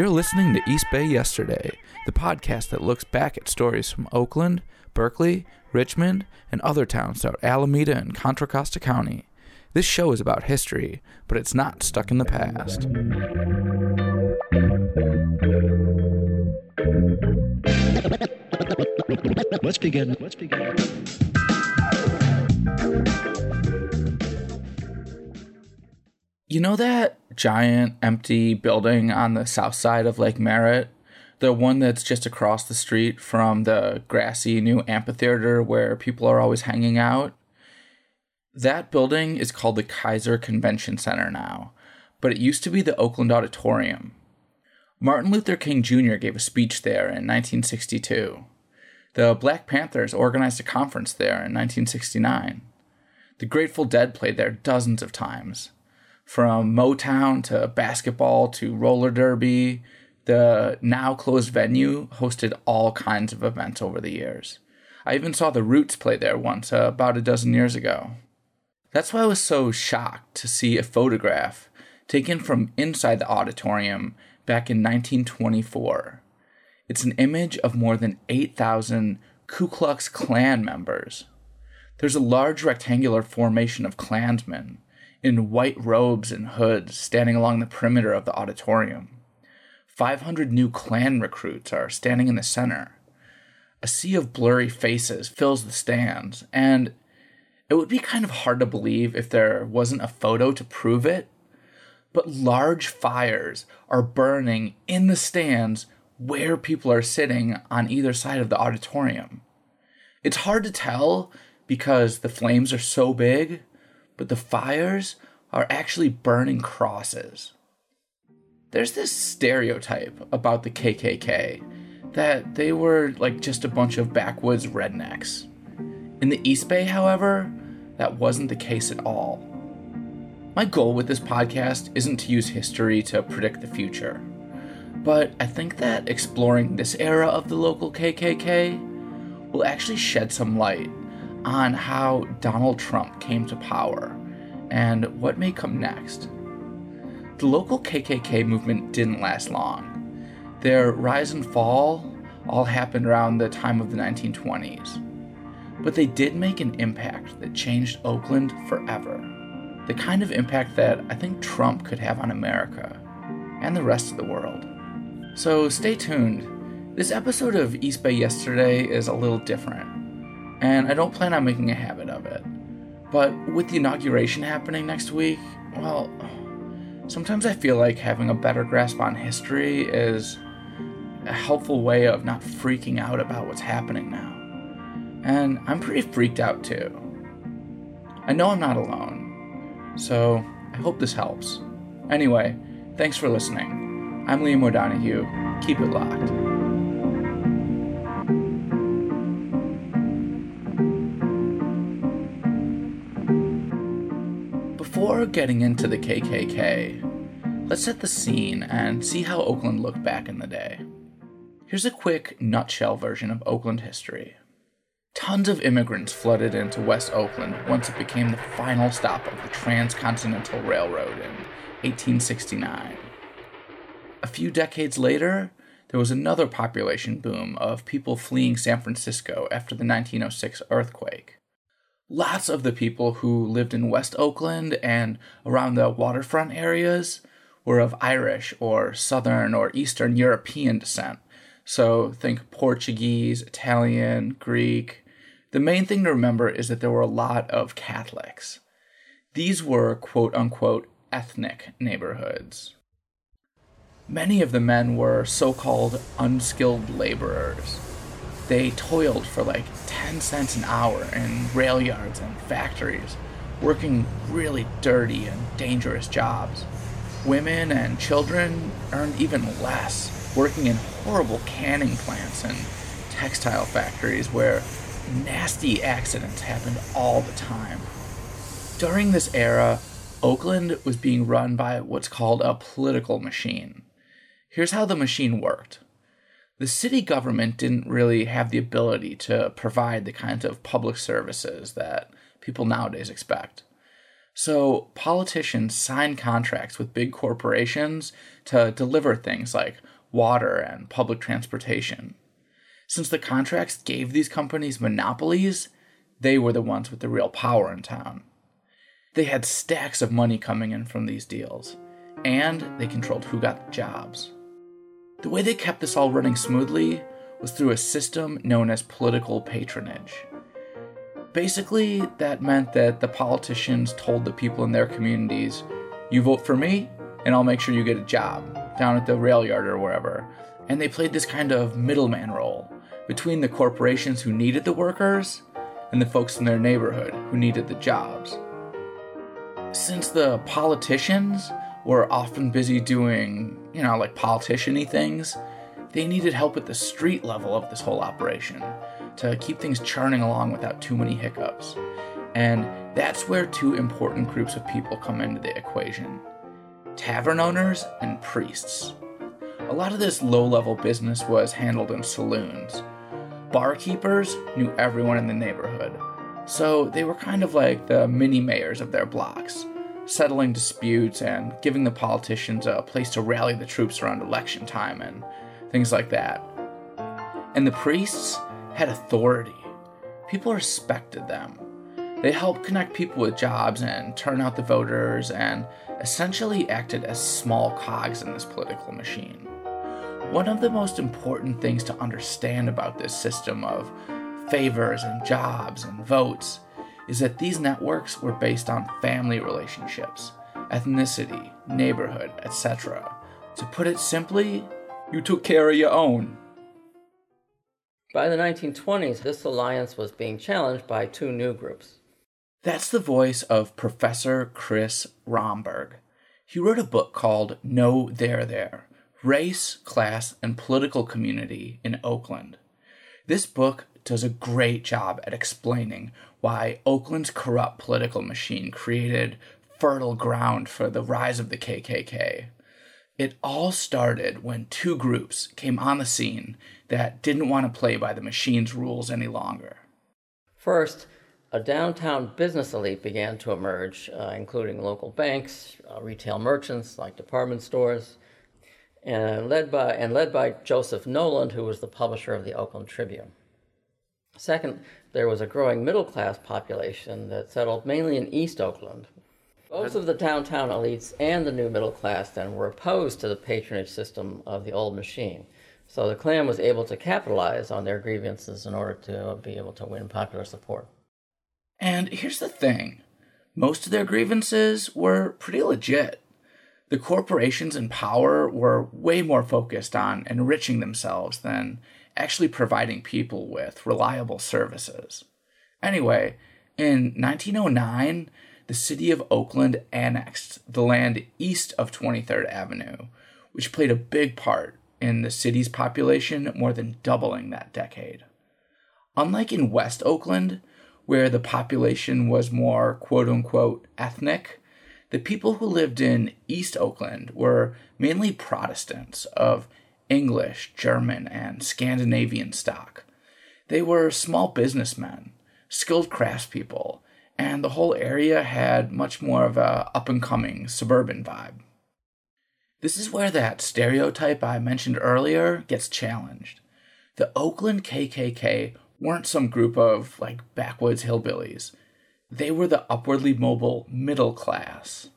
You're listening to East Bay Yesterday, the podcast that looks back at stories from Oakland, Berkeley, Richmond, and other towns throughout Alameda and Contra Costa County. This show is about history, but it's not stuck in the past. Let's begin. Let's begin. You know that giant empty building on the south side of Lake Merritt? The one that's just across the street from the grassy new amphitheater where people are always hanging out? That building is called the Kaiser Convention Center now, but it used to be the Oakland Auditorium. Martin Luther King Jr. gave a speech there in 1962. The Black Panthers organized a conference there in 1969. The Grateful Dead played there dozens of times. From Motown to basketball to roller derby, the now closed venue hosted all kinds of events over the years. I even saw the Roots play there once, uh, about a dozen years ago. That's why I was so shocked to see a photograph taken from inside the auditorium back in 1924. It's an image of more than 8,000 Ku Klux Klan members. There's a large rectangular formation of Klansmen in white robes and hoods standing along the perimeter of the auditorium. 500 new Klan recruits are standing in the center. A sea of blurry faces fills the stands, and it would be kind of hard to believe if there wasn't a photo to prove it. But large fires are burning in the stands where people are sitting on either side of the auditorium. It's hard to tell because the flames are so big, but the fires are actually burning crosses. There's this stereotype about the KKK that they were like just a bunch of backwoods rednecks. In the East Bay, however, that wasn't the case at all. My goal with this podcast isn't to use history to predict the future, but I think that exploring this era of the local KKK will actually shed some light on how Donald Trump came to power and what may come next. The local KKK movement didn't last long. Their rise and fall all happened around the time of the 1920s. But they did make an impact that changed Oakland forever. The kind of impact that I think Trump could have on America and the rest of the world. So stay tuned. This episode of East Bay Yesterday is a little different, and I don't plan on making a habit of it. But with the inauguration happening next week, well, sometimes I feel like having a better grasp on history is a helpful way of not freaking out about what's happening now. And I'm pretty freaked out too. I know I'm not alone, so I hope this helps. Anyway, thanks for listening. I'm Liam O'Donoghue. Keep it locked. Getting into the KKK, let's set the scene and see how Oakland looked back in the day. Here's a quick nutshell version of Oakland history. Tons of immigrants flooded into West Oakland once it became the final stop of the Transcontinental Railroad in 1869. A few decades later, there was another population boom of people fleeing San Francisco after the 1906 earthquake. Lots of the people who lived in West Oakland and around the waterfront areas were of Irish or Southern or Eastern European descent. So think Portuguese, Italian, Greek. The main thing to remember is that there were a lot of Catholics. These were quote unquote ethnic neighborhoods. Many of the men were so called unskilled laborers. They toiled for like 10 cents an hour in rail yards and factories, working really dirty and dangerous jobs. Women and children earned even less, working in horrible canning plants and textile factories where nasty accidents happened all the time. During this era, Oakland was being run by what's called a political machine. Here's how the machine worked the city government didn't really have the ability to provide the kinds of public services that people nowadays expect. So, politicians signed contracts with big corporations to deliver things like water and public transportation. Since the contracts gave these companies monopolies, they were the ones with the real power in town. They had stacks of money coming in from these deals, and they controlled who got the jobs. The way they kept this all running smoothly was through a system known as political patronage. Basically, that meant that the politicians told the people in their communities, You vote for me, and I'll make sure you get a job down at the rail yard or wherever. And they played this kind of middleman role between the corporations who needed the workers and the folks in their neighborhood who needed the jobs. Since the politicians were often busy doing, you know, like politician things, they needed help at the street level of this whole operation to keep things churning along without too many hiccups. And that's where two important groups of people come into the equation tavern owners and priests. A lot of this low level business was handled in saloons. Barkeepers knew everyone in the neighborhood, so they were kind of like the mini mayors of their blocks, settling disputes and giving the politicians a place to rally the troops around election time and things like that. And the priests had authority. People respected them. They helped connect people with jobs and turn out the voters and essentially acted as small cogs in this political machine. One of the most important things to understand about this system of favors and jobs and votes is that these networks were based on family relationships, ethnicity, neighborhood, etc. To put it simply, you took care of your own. By the 1920s, this alliance was being challenged by two new groups. That's the voice of Professor Chris Rhomberg. He wrote a book called No There There Race, Class, and Political Community in Oakland. This book does a great job at explaining why Oakland's corrupt political machine created fertile ground for the rise of the KKK. It all started when two groups came on the scene that didn't want to play by the machine's rules any longer. First, a downtown business elite began to emerge, uh, including local banks, uh, retail merchants like department stores, and led by and led by Joseph Knowland, who was the publisher of the Oakland Tribune. Second, there was a growing middle class population that settled mainly in East Oakland. Both of the downtown elites and the new middle class then were opposed to the patronage system of the old machine. So the Klan was able to capitalize on their grievances in order to be able to win popular support. And here's the thing most of their grievances were pretty legit. The corporations in power were way more focused on enriching themselves than actually providing people with reliable services. Anyway, in 1909, the city of Oakland annexed the land east of 23rd Avenue, which played a big part in the city's population more than doubling that decade. Unlike in West Oakland, where the population was more quote unquote ethnic, the people who lived in East Oakland were mainly Protestants of English, German, and Scandinavian stock. They were small businessmen, skilled craftspeople, and the whole area had much more of a up and coming suburban vibe. This is where that stereotype I mentioned earlier gets challenged. The Oakland KKK weren't some group of like backwoods hillbillies. They were the upwardly mobile middle class.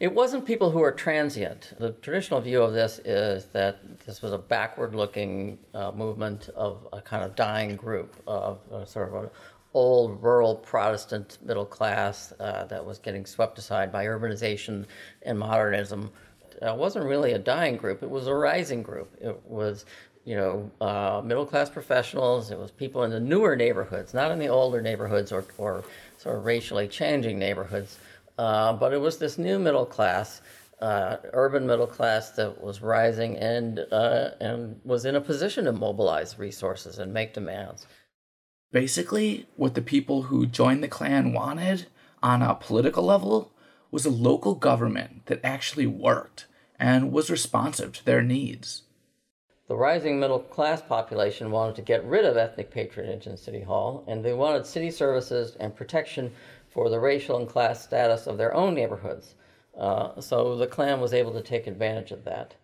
It wasn't people who were transient. The traditional view of this is that this was a backward looking uh, movement of a kind of dying group of uh, sort of an old rural Protestant middle class uh, that was getting swept aside by urbanization and modernism. It wasn't really a dying group, it was a rising group. It was you know, uh, middle class professionals. It was people in the newer neighborhoods, not in the older neighborhoods or, or sort of racially changing neighborhoods. Uh, but it was this new middle class, uh, urban middle class that was rising and uh, and was in a position to mobilize resources and make demands. Basically, what the people who joined the Klan wanted on a political level was a local government that actually worked and was responsive to their needs. The rising middle class population wanted to get rid of ethnic patronage in City Hall, and they wanted city services and protection for the racial and class status of their own neighborhoods. Uh, so the Klan was able to take advantage of that.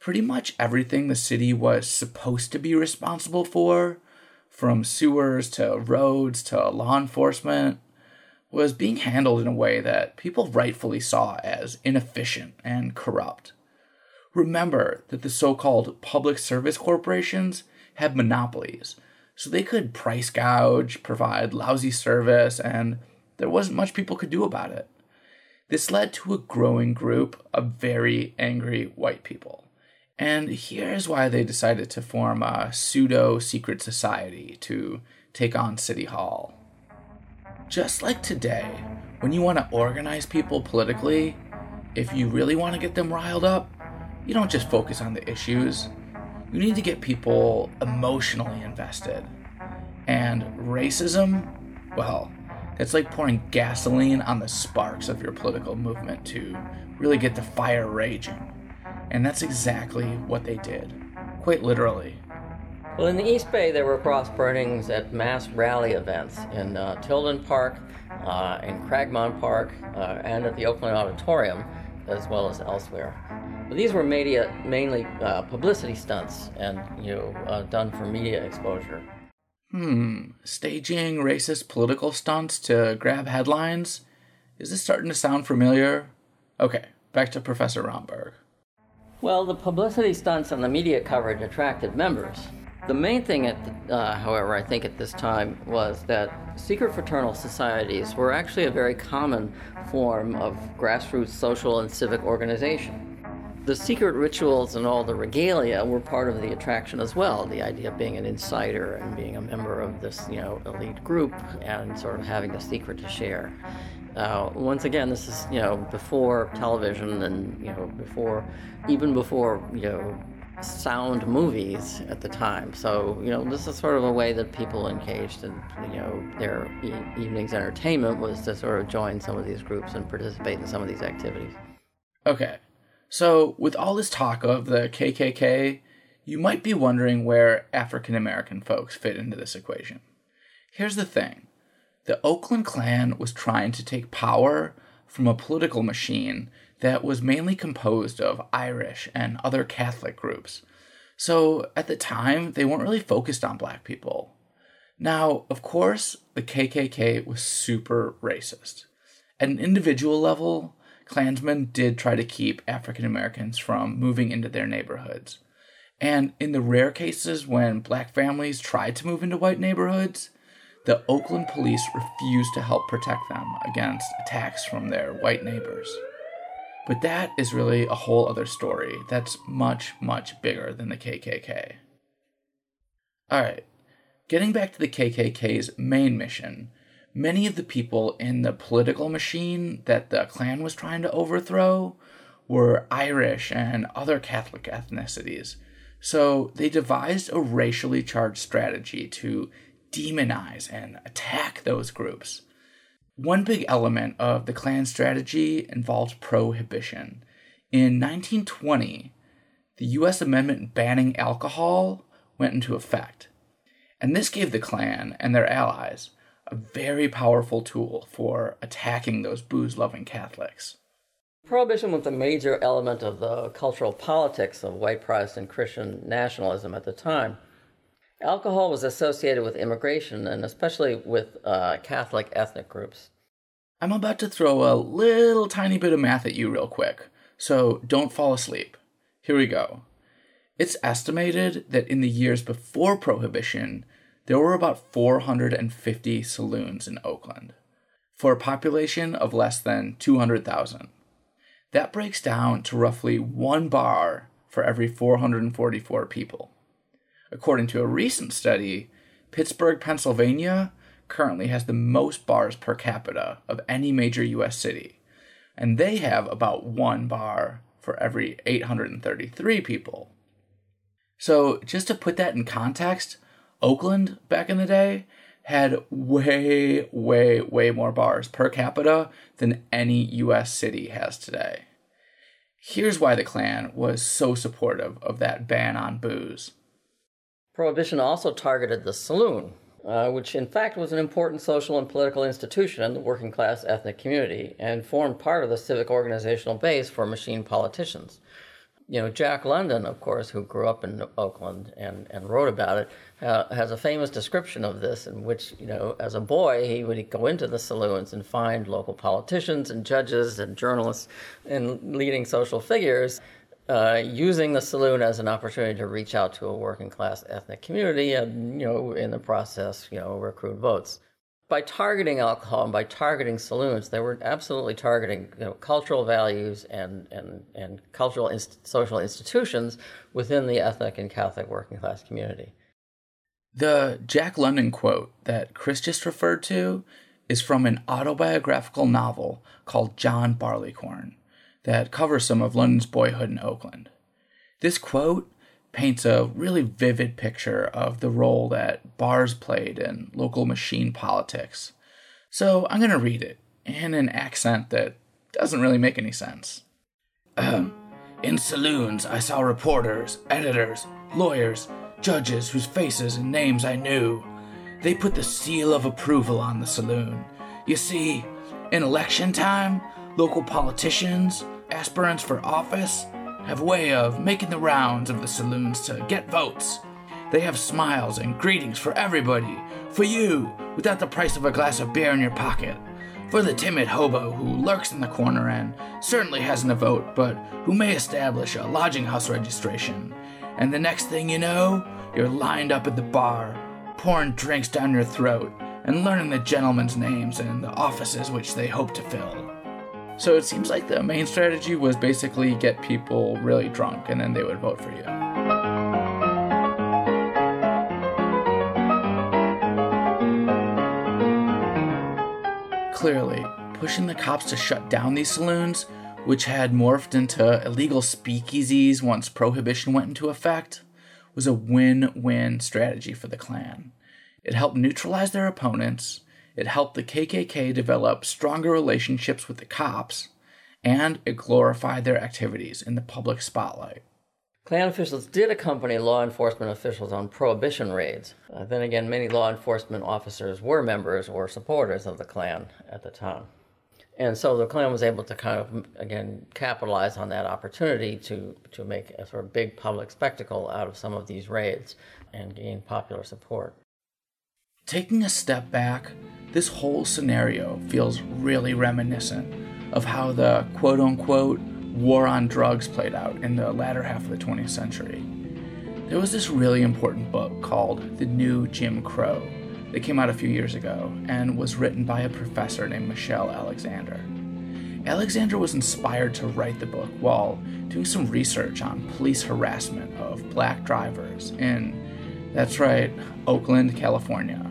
Pretty much everything the city was supposed to be responsible for, from sewers to roads to law enforcement, was being handled in a way that people rightfully saw as inefficient and corrupt. Remember that the so called public service corporations had monopolies, so they could price gouge, provide lousy service, and there wasn't much people could do about it. This led to a growing group of very angry white people. And here's why they decided to form a pseudo secret society to take on City Hall. Just like today, when you want to organize people politically, if you really want to get them riled up, you don't just focus on the issues. You need to get people emotionally invested. And racism, well, it's like pouring gasoline on the sparks of your political movement to really get the fire raging. And that's exactly what they did, quite literally. Well, in the East Bay, there were cross burnings at mass rally events in uh, Tilden Park, uh, in Cragmont Park, uh, and at the Oakland Auditorium, as well as elsewhere. But these were media, mainly uh, publicity stunts and you know uh, done for media exposure. Hmm, staging racist political stunts to grab headlines? Is this starting to sound familiar? Okay, back to Professor Rhomberg. Well, the publicity stunts and the media coverage attracted members. The main thing, at the, uh, however, I think at this time was that secret fraternal societies were actually a very common form of grassroots social and civic organization. The secret rituals and all the regalia were part of the attraction as well. The idea of being an insider and being a member of this, you know, elite group and sort of having a secret to share. Uh, once again, this is you know before television and you know before, even before you know sound movies at the time. So, you know, this is sort of a way that people engaged in, you know, their e- evening's entertainment was to sort of join some of these groups and participate in some of these activities. Okay. So, with all this talk of the KKK, you might be wondering where African American folks fit into this equation. Here's the thing the Oakland Klan was trying to take power from a political machine that was mainly composed of Irish and other Catholic groups. So at the time, they weren't really focused on black people. Now, of course, the KKK was super racist. At an individual level, Klansmen did try to keep African Americans from moving into their neighborhoods. And in the rare cases when black families tried to move into white neighborhoods, the Oakland police refused to help protect them against attacks from their white neighbors. But that is really a whole other story that's much, much bigger than the KKK. Alright, getting back to the KKK's main mission, many of the people in the political machine that the Klan was trying to overthrow were Irish and other Catholic ethnicities. So they devised a racially charged strategy to demonize and attack those groups. One big element of the Klan strategy involved prohibition. In 1920, the U.S. amendment banning alcohol went into effect. And this gave the Klan and their allies a very powerful tool for attacking those booze loving Catholics. Prohibition was a major element of the cultural politics of white Protestant Christian nationalism at the time. Alcohol was associated with immigration and especially with uh, Catholic ethnic groups. I'm about to throw a little tiny bit of math at you real quick, so don't fall asleep. Here we go. It's estimated that in the years before Prohibition, there were about 450 saloons in Oakland, for a population of less than 200,000. That breaks down to roughly one bar for every 444 people. According to a recent study, Pittsburgh, Pennsylvania currently has the most bars per capita of any major US city, and they have about one bar for every 833 people. So, just to put that in context, Oakland back in the day had way, way, way more bars per capita than any US city has today. Here's why the Klan was so supportive of that ban on booze. Prohibition also targeted the saloon. uh, which in fact was an important social and political institution in the working class ethnic community and formed part of the civic organizational base for machine politicians. You know, Jack London, of course, who grew up in Oakland and, and wrote about it, uh, has a famous description of this in which, you know, as a boy, he would go into the saloons and find local politicians and judges and journalists and leading social figures uh, using the saloon as an opportunity to reach out to a working class ethnic community and, you know, in the process, you know, recruit votes. By targeting alcohol and by targeting saloons, they were absolutely targeting you know, cultural values and, and, and cultural inst- social institutions within the ethnic and Catholic working class community. The Jack London quote that Chris just referred to is from an autobiographical novel called John Barleycorn that covers some of London's boyhood in Oakland. This quote paints a really vivid picture of the role that bars played in local machine politics. So I'm going to read it in an accent that doesn't really make any sense. in saloons, I saw reporters, editors, lawyers, judges whose faces and names I knew. They put the seal of approval on the saloon. You see, in election time, local politicians, aspirants for office, have a way of making the rounds of the saloons to get votes. They have smiles and greetings for everybody, for you, without the price of a glass of beer in your pocket, for the timid hobo who lurks in the corner and certainly hasn't a vote, but who may establish a lodging house registration. And the next thing you know, you're lined up at the bar, pouring drinks down your throat, and learning the gentlemen's names and the offices which they hope to fill. So it seems like the main strategy was basically get people really drunk and then they would vote for you. Clearly, pushing the cops to shut down these saloons, which had morphed into illegal speakeasies once prohibition went into effect, was a win win strategy for the Klan. It helped neutralize their opponents, it helped the KKK develop stronger relationships with the cops, and it glorified their activities in the public spotlight. Klan officials did accompany law enforcement officials on prohibition raids. Uh, then again, many law enforcement officers were members or supporters of the Klan at the time. And so the Klan was able to kind of, again, capitalize on that opportunity to, to make a sort of big public spectacle out of some of these raids and gain popular support. Taking a step back, this whole scenario feels really reminiscent of how the quote unquote war on drugs played out in the latter half of the 20th century. There was this really important book called The New Jim Crow that came out a few years ago and was written by a professor named Michelle Alexander. Alexander was inspired to write the book while doing some research on police harassment of black drivers in, that's right, Oakland, California.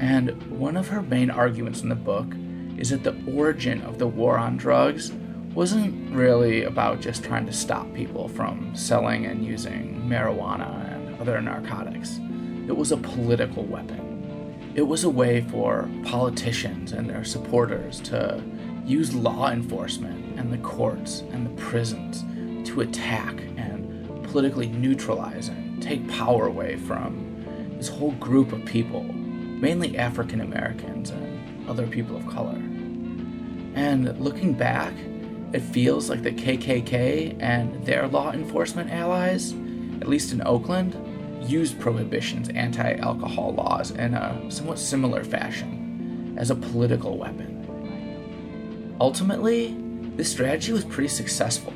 And one of her main arguments in the book is that the origin of the war on drugs wasn't really about just trying to stop people from selling and using marijuana and other narcotics. It was a political weapon. It was a way for politicians and their supporters to use law enforcement and the courts and the prisons to attack and politically neutralize and take power away from this whole group of people mainly African Americans and other people of color. And looking back, it feels like the KKK and their law enforcement allies, at least in Oakland, used Prohibition's anti alcohol laws in a somewhat similar fashion, as a political weapon. Ultimately, this strategy was pretty successful.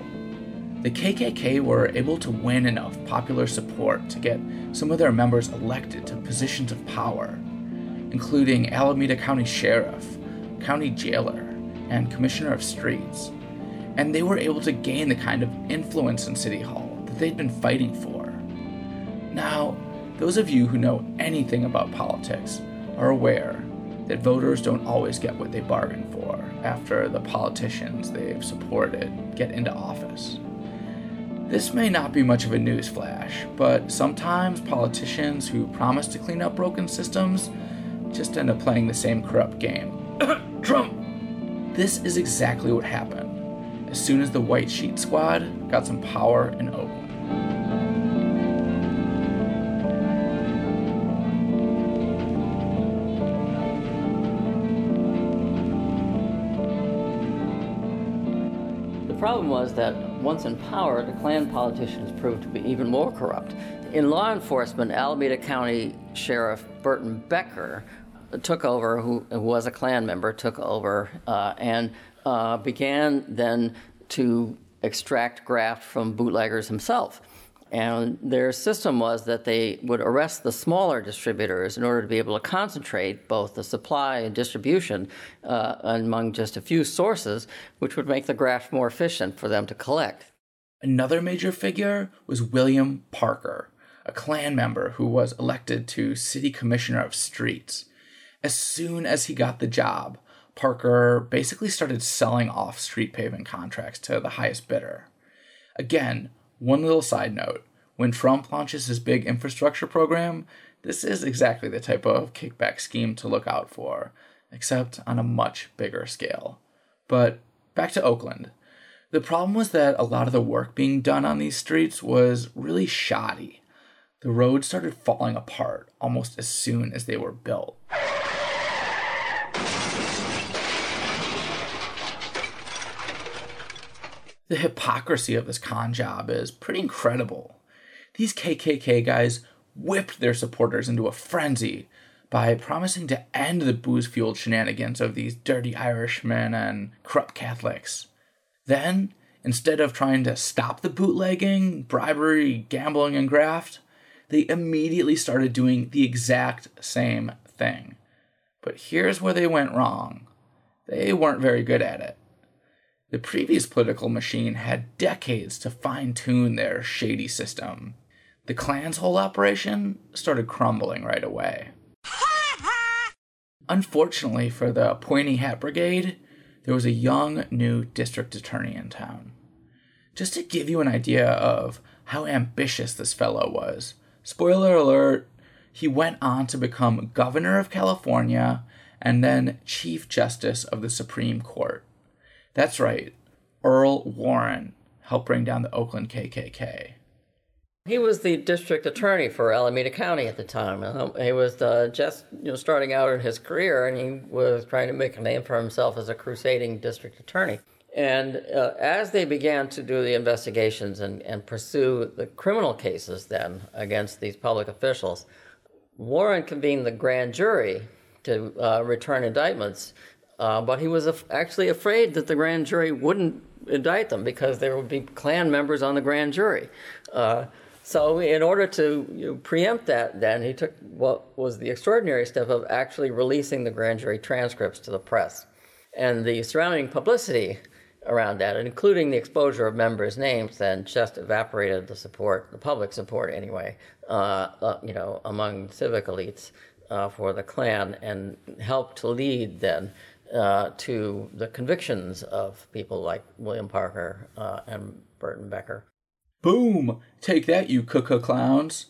The KKK were able to win enough popular support to get some of their members elected to positions of power including Alameda County Sheriff, County Jailer, and Commissioner of Streets. And they were able to gain the kind of influence in City Hall that they'd been fighting for. Now, those of you who know anything about politics are aware that voters don't always get what they bargain for after the politicians they've supported get into office. This may not be much of a newsflash, but sometimes politicians who promise to clean up broken systems just end up playing the same corrupt game. Trump! This is exactly what happened as soon as the White Sheet Squad got some power in Oakland. The problem was that once in power, the Klan politicians proved to be even more corrupt. In law enforcement, Alameda County Sheriff Burton Becker took over, who, who was a Klan member, took over uh, and uh, began then to extract graft from bootleggers himself. And their system was that they would arrest the smaller distributors in order to be able to concentrate both the supply and distribution uh, among just a few sources, which would make the graft more efficient for them to collect. Another major figure was William Parker, a Klan member who was elected to City Commissioner of Streets. As soon as he got the job, Parker basically started selling off street paving contracts to the highest bidder. Again, one little side note when Trump launches his big infrastructure program, this is exactly the type of kickback scheme to look out for, except on a much bigger scale. But back to Oakland. The problem was that a lot of the work being done on these streets was really shoddy. The roads started falling apart almost as soon as they were built. The hypocrisy of this con job is pretty incredible. These KKK guys whipped their supporters into a frenzy by promising to end the booze fueled shenanigans of these dirty Irishmen and corrupt Catholics. Then, instead of trying to stop the bootlegging, bribery, gambling, and graft, they immediately started doing the exact same thing. But here's where they went wrong they weren't very good at it. The previous political machine had decades to fine tune their shady system. The Klan's whole operation started crumbling right away. Unfortunately for the Pointy Hat Brigade, there was a young new district attorney in town. Just to give you an idea of how ambitious this fellow was, spoiler alert, he went on to become governor of California and then Chief Justice of the Supreme Court. That's right, Earl Warren helped bring down the Oakland KKK. He was the district attorney for Alameda County at the time. Uh, he was uh, just you know starting out in his career, and he was trying to make a name for himself as a crusading district attorney. And uh, as they began to do the investigations and, and pursue the criminal cases then against these public officials, Warren convened the grand jury to uh, return indictments uh, but he was af- actually afraid that the grand jury wouldn't indict them because there would be Klan members on the grand jury. Uh, so, in order to you know, preempt that, then he took what was the extraordinary step of actually releasing the grand jury transcripts to the press. And the surrounding publicity around that, including the exposure of members' names, then just evaporated the support, the public support anyway, uh, uh, you know, among civic elites uh, for the Klan, and helped to lead then uh, to the convictions of people like William Parker uh, and Burton Becker. Boom! Take that, you cuckoo clowns!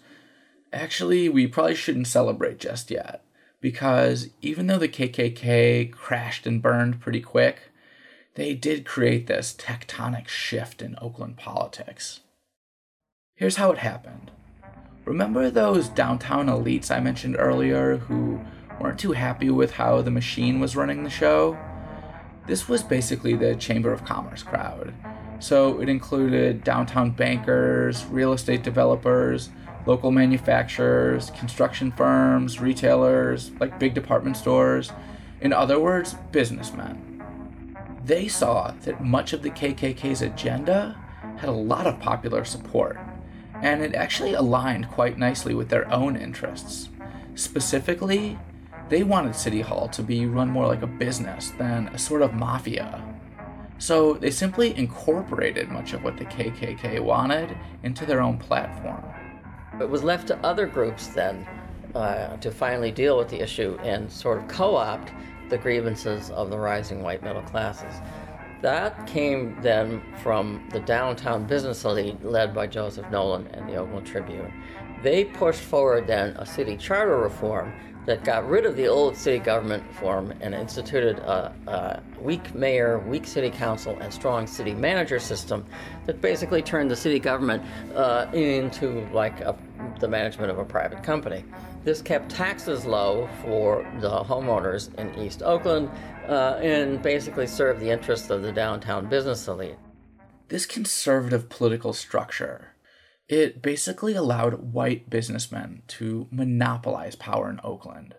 Actually, we probably shouldn't celebrate just yet, because even though the KKK crashed and burned pretty quick, they did create this tectonic shift in Oakland politics. Here's how it happened. Remember those downtown elites I mentioned earlier who weren't too happy with how the machine was running the show. This was basically the Chamber of Commerce crowd. So it included downtown bankers, real estate developers, local manufacturers, construction firms, retailers, like big department stores. In other words, businessmen. They saw that much of the KKK's agenda had a lot of popular support, and it actually aligned quite nicely with their own interests. Specifically, they wanted City Hall to be run more like a business than a sort of mafia. So they simply incorporated much of what the KKK wanted into their own platform. It was left to other groups then uh, to finally deal with the issue and sort of co opt the grievances of the rising white middle classes. That came then from the downtown business elite led by Joseph Knowland and the Oakland Tribune. They pushed forward then a city charter reform that got rid of the old city government form and instituted a, a, weak mayor, weak city council, and strong city manager system that basically turned the city government uh, into like a, the management of a private company. This kept taxes low for the homeowners in East Oakland uh, and basically served the interests of the downtown business elite. This conservative political structure, it basically allowed white businessmen to monopolize power in Oakland,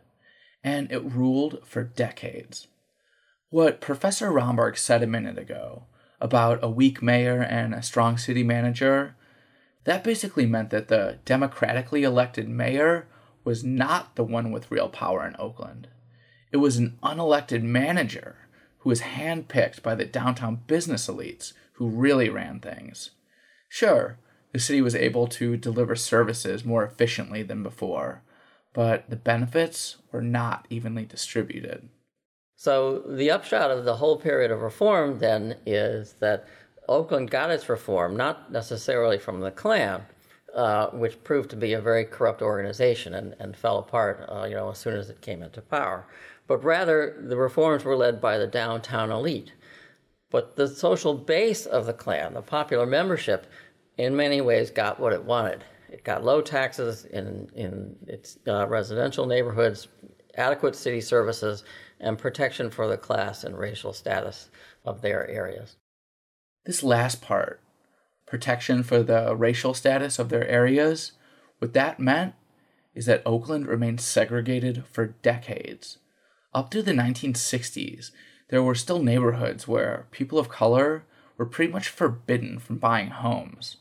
and it ruled for decades. What Professor Rhomberg said a minute ago about a weak mayor and a strong city manager, that basically meant that the democratically elected mayor was not the one with real power in Oakland. It was an unelected manager who was handpicked by the downtown business elites who really ran things. Sure, the city was able to deliver services more efficiently than before, but the benefits were not evenly distributed. So the upshot of the whole period of reform then is that Oakland got its reform not necessarily from the Klan, uh, which proved to be a very corrupt organization and, and fell apart, uh, you know, as soon as it came into power, but rather the reforms were led by the downtown elite. But the social base of the Klan, the popular membership, in many ways got what it wanted. It got low taxes in, in its uh, residential neighborhoods, adequate city services, and protection for the class and racial status of their areas. This last part, protection for the racial status of their areas, what that meant is that Oakland remained segregated for decades. Up to the 1960s, there were still neighborhoods where people of color were pretty much forbidden from buying homes.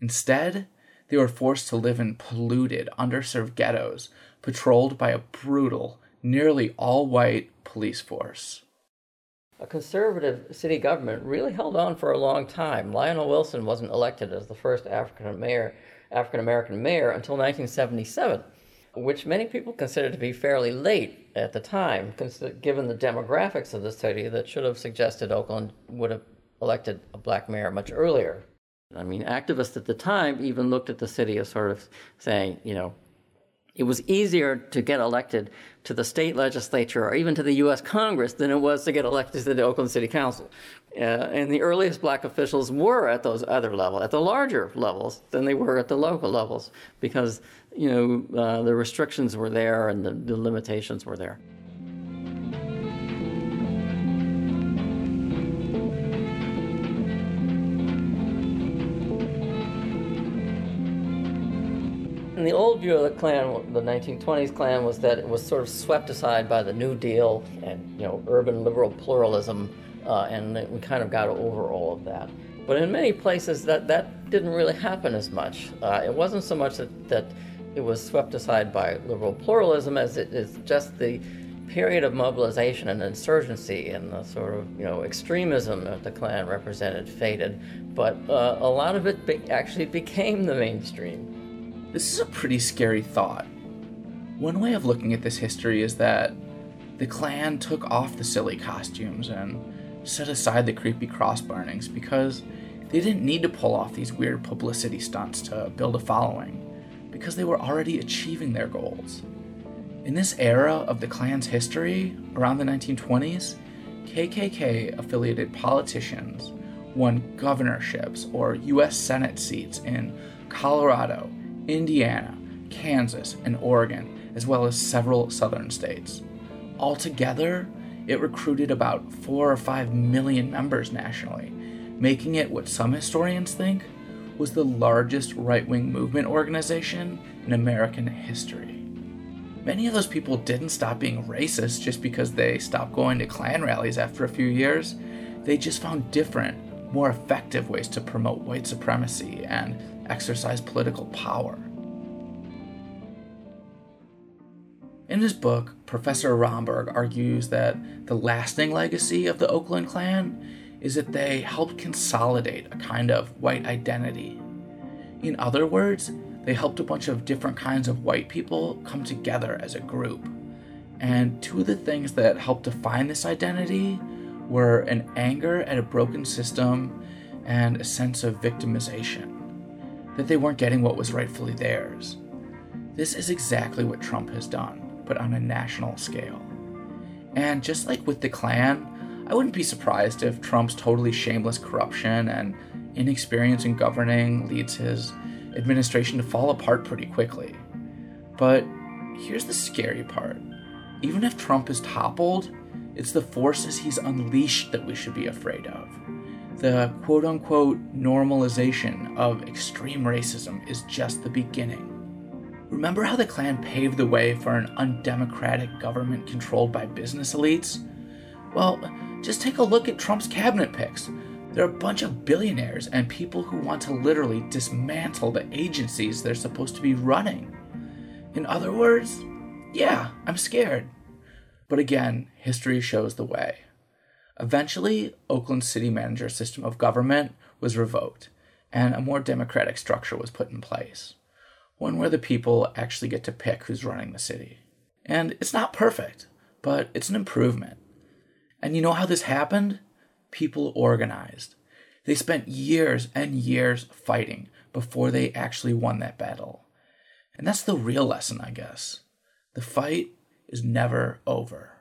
Instead, they were forced to live in polluted, underserved ghettos patrolled by a brutal, nearly all white police force. A conservative city government really held on for a long time. Lionel Wilson wasn't elected as the first African mayor, African American mayor until 1977, which many people consider to be fairly late at the time, given the demographics of the city that should have suggested Oakland would have elected a black mayor much earlier. I mean, activists at the time even looked at the city as sort of saying, you know, it was easier to get elected to the state legislature or even to the U.S. Congress than it was to get elected to the Oakland City Council. Uh, and the earliest black officials were at those other levels, at the larger levels, than they were at the local levels, because you know uh, the restrictions were there and the, the limitations were there. And the old view of the Klan, the 1920s Klan, was that it was sort of swept aside by the New Deal and you know urban liberal pluralism, uh, and we kind of got over all of that. But in many places, that that didn't really happen as much. Uh, it wasn't so much that that it was swept aside by liberal pluralism as it is just the period of mobilization and insurgency and the sort of you know extremism that the Klan represented faded, but uh, a lot of it be- actually became the mainstream. This is a pretty scary thought. One way of looking at this history is that the Klan took off the silly costumes and set aside the creepy cross burnings because they didn't need to pull off these weird publicity stunts to build a following, because they were already achieving their goals. In this era of the Klan's history, around the 1920s, KKK affiliated politicians won governorships or U.S. Senate seats in Colorado, Indiana, Kansas, and Oregon, as well as several southern states. Altogether, it recruited about 4 or 5 million members nationally, making it what some historians think was the largest right wing movement organization in American history. Many of those people didn't stop being racist just because they stopped going to Klan rallies after a few years. They just found different, more effective ways to promote white supremacy and exercise political power. In his book, Professor Rhomberg argues that the lasting legacy of the Oakland Klan is that they helped consolidate a kind of white identity. In other words, they helped a bunch of different kinds of white people come together as a group. And two of the things that helped define this identity were an anger at a broken system and a sense of victimization that they weren't getting what was rightfully theirs. This is exactly what Trump has done, but on a national scale. And just like with the Klan, I wouldn't be surprised if Trump's totally shameless corruption and inexperience in governing leads his administration to fall apart pretty quickly. But here's the scary part even if Trump is toppled, it's the forces he's unleashed that we should be afraid of. The quote unquote normalization of extreme racism is just the beginning. Remember how the Klan paved the way for an undemocratic government controlled by business elites? Well, just take a look at Trump's cabinet picks. They're a bunch of billionaires and people who want to literally dismantle the agencies they're supposed to be running. In other words, yeah, I'm scared. But again, history shows the way. Eventually, Oakland's city manager system of government was revoked, and a more democratic structure was put in place. One where the people actually get to pick who's running the city. And it's not perfect, but it's an improvement. And you know how this happened? People organized. They spent years and years fighting before they actually won that battle. And that's the real lesson, I guess. The fight is never over.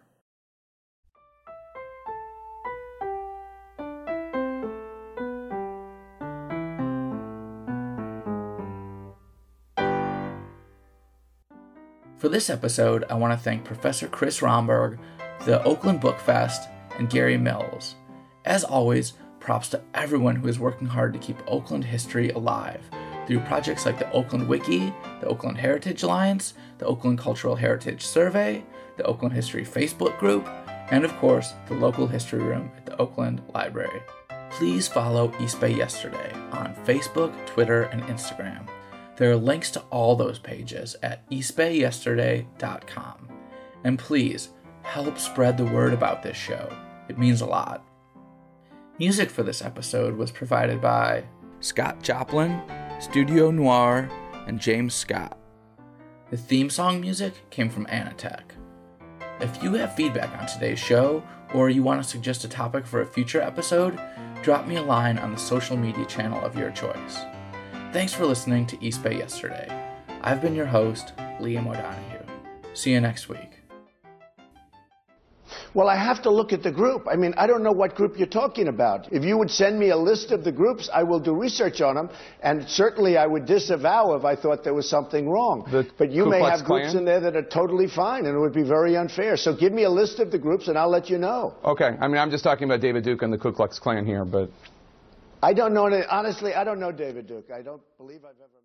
For this episode, I want to thank Professor Chris Rhomberg, the Oakland Book Fest, and Gary Mills. As always, props to everyone who is working hard to keep Oakland history alive through projects like the Oakland Wiki, the Oakland Heritage Alliance, the Oakland Cultural Heritage Survey, the Oakland History Facebook group, and of course, the local history room at the Oakland Library. Please follow East Bay Yesterday on Facebook, Twitter, and Instagram. There are links to all those pages at eastbayyesterday.com. And please help spread the word about this show. It means a lot. Music for this episode was provided by Scott Joplin, Studio Noir, and James Scott. The theme song music came from Anatech. If you have feedback on today's show, or you want to suggest a topic for a future episode, drop me a line on the social media channel of your choice. Thanks for listening to East Bay Yesterday. I've been your host, Liam O'Donoghue. See you next week. Well, I have to look at the group. I mean, I don't know what group you're talking about. If you would send me a list of the groups, I will do research on them, and certainly I would disavow if I thought there was something wrong. The but you Ku may Klux have groups in there that are totally fine, and it would be very unfair. So give me a list of the groups, and I'll let you know. Okay, I mean, I'm just talking about David Duke and the Ku Klux Klan here, but I don't know. Honestly, I don't know David Duke. I don't believe I've ever.